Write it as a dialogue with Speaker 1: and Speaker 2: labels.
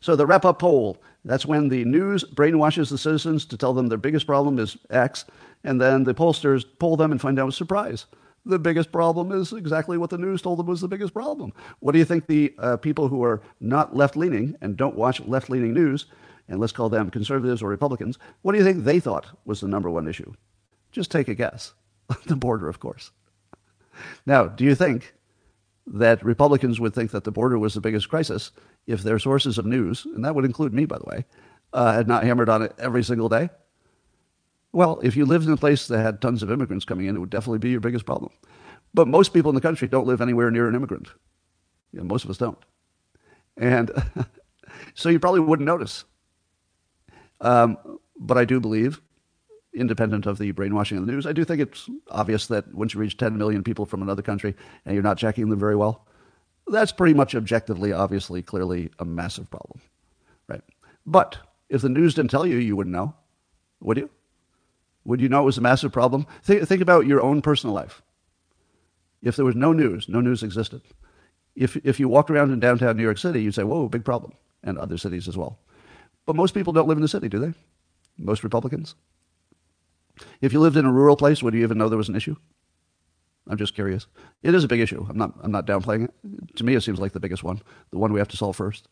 Speaker 1: So the wrap up poll, that's when the news brainwashes the citizens to tell them their biggest problem is X, and then the pollsters poll them and find out surprise. The biggest problem is exactly what the news told them was the biggest problem. What do you think the uh, people who are not left leaning and don't watch left leaning news, and let's call them conservatives or Republicans, what do you think they thought was the number one issue? Just take a guess. the border, of course. Now, do you think that Republicans would think that the border was the biggest crisis if their sources of news, and that would include me, by the way, uh, had not hammered on it every single day? Well, if you lived in a place that had tons of immigrants coming in, it would definitely be your biggest problem. But most people in the country don't live anywhere near an immigrant. You know, most of us don't. And so you probably wouldn't notice. Um, but I do believe independent of the brainwashing of the news. I do think it's obvious that once you reach 10 million people from another country and you're not checking them very well, that's pretty much objectively, obviously, clearly a massive problem, right? But if the news didn't tell you, you wouldn't know, would you? Would you know it was a massive problem? Think, think about your own personal life. If there was no news, no news existed. If, if you walked around in downtown New York City, you'd say, whoa, big problem, and other cities as well. But most people don't live in the city, do they? Most Republicans? If you lived in a rural place, would you even know there was an issue? I'm just curious. It is a big issue. I'm not. I'm not downplaying it. To me, it seems like the biggest one, the one we have to solve first.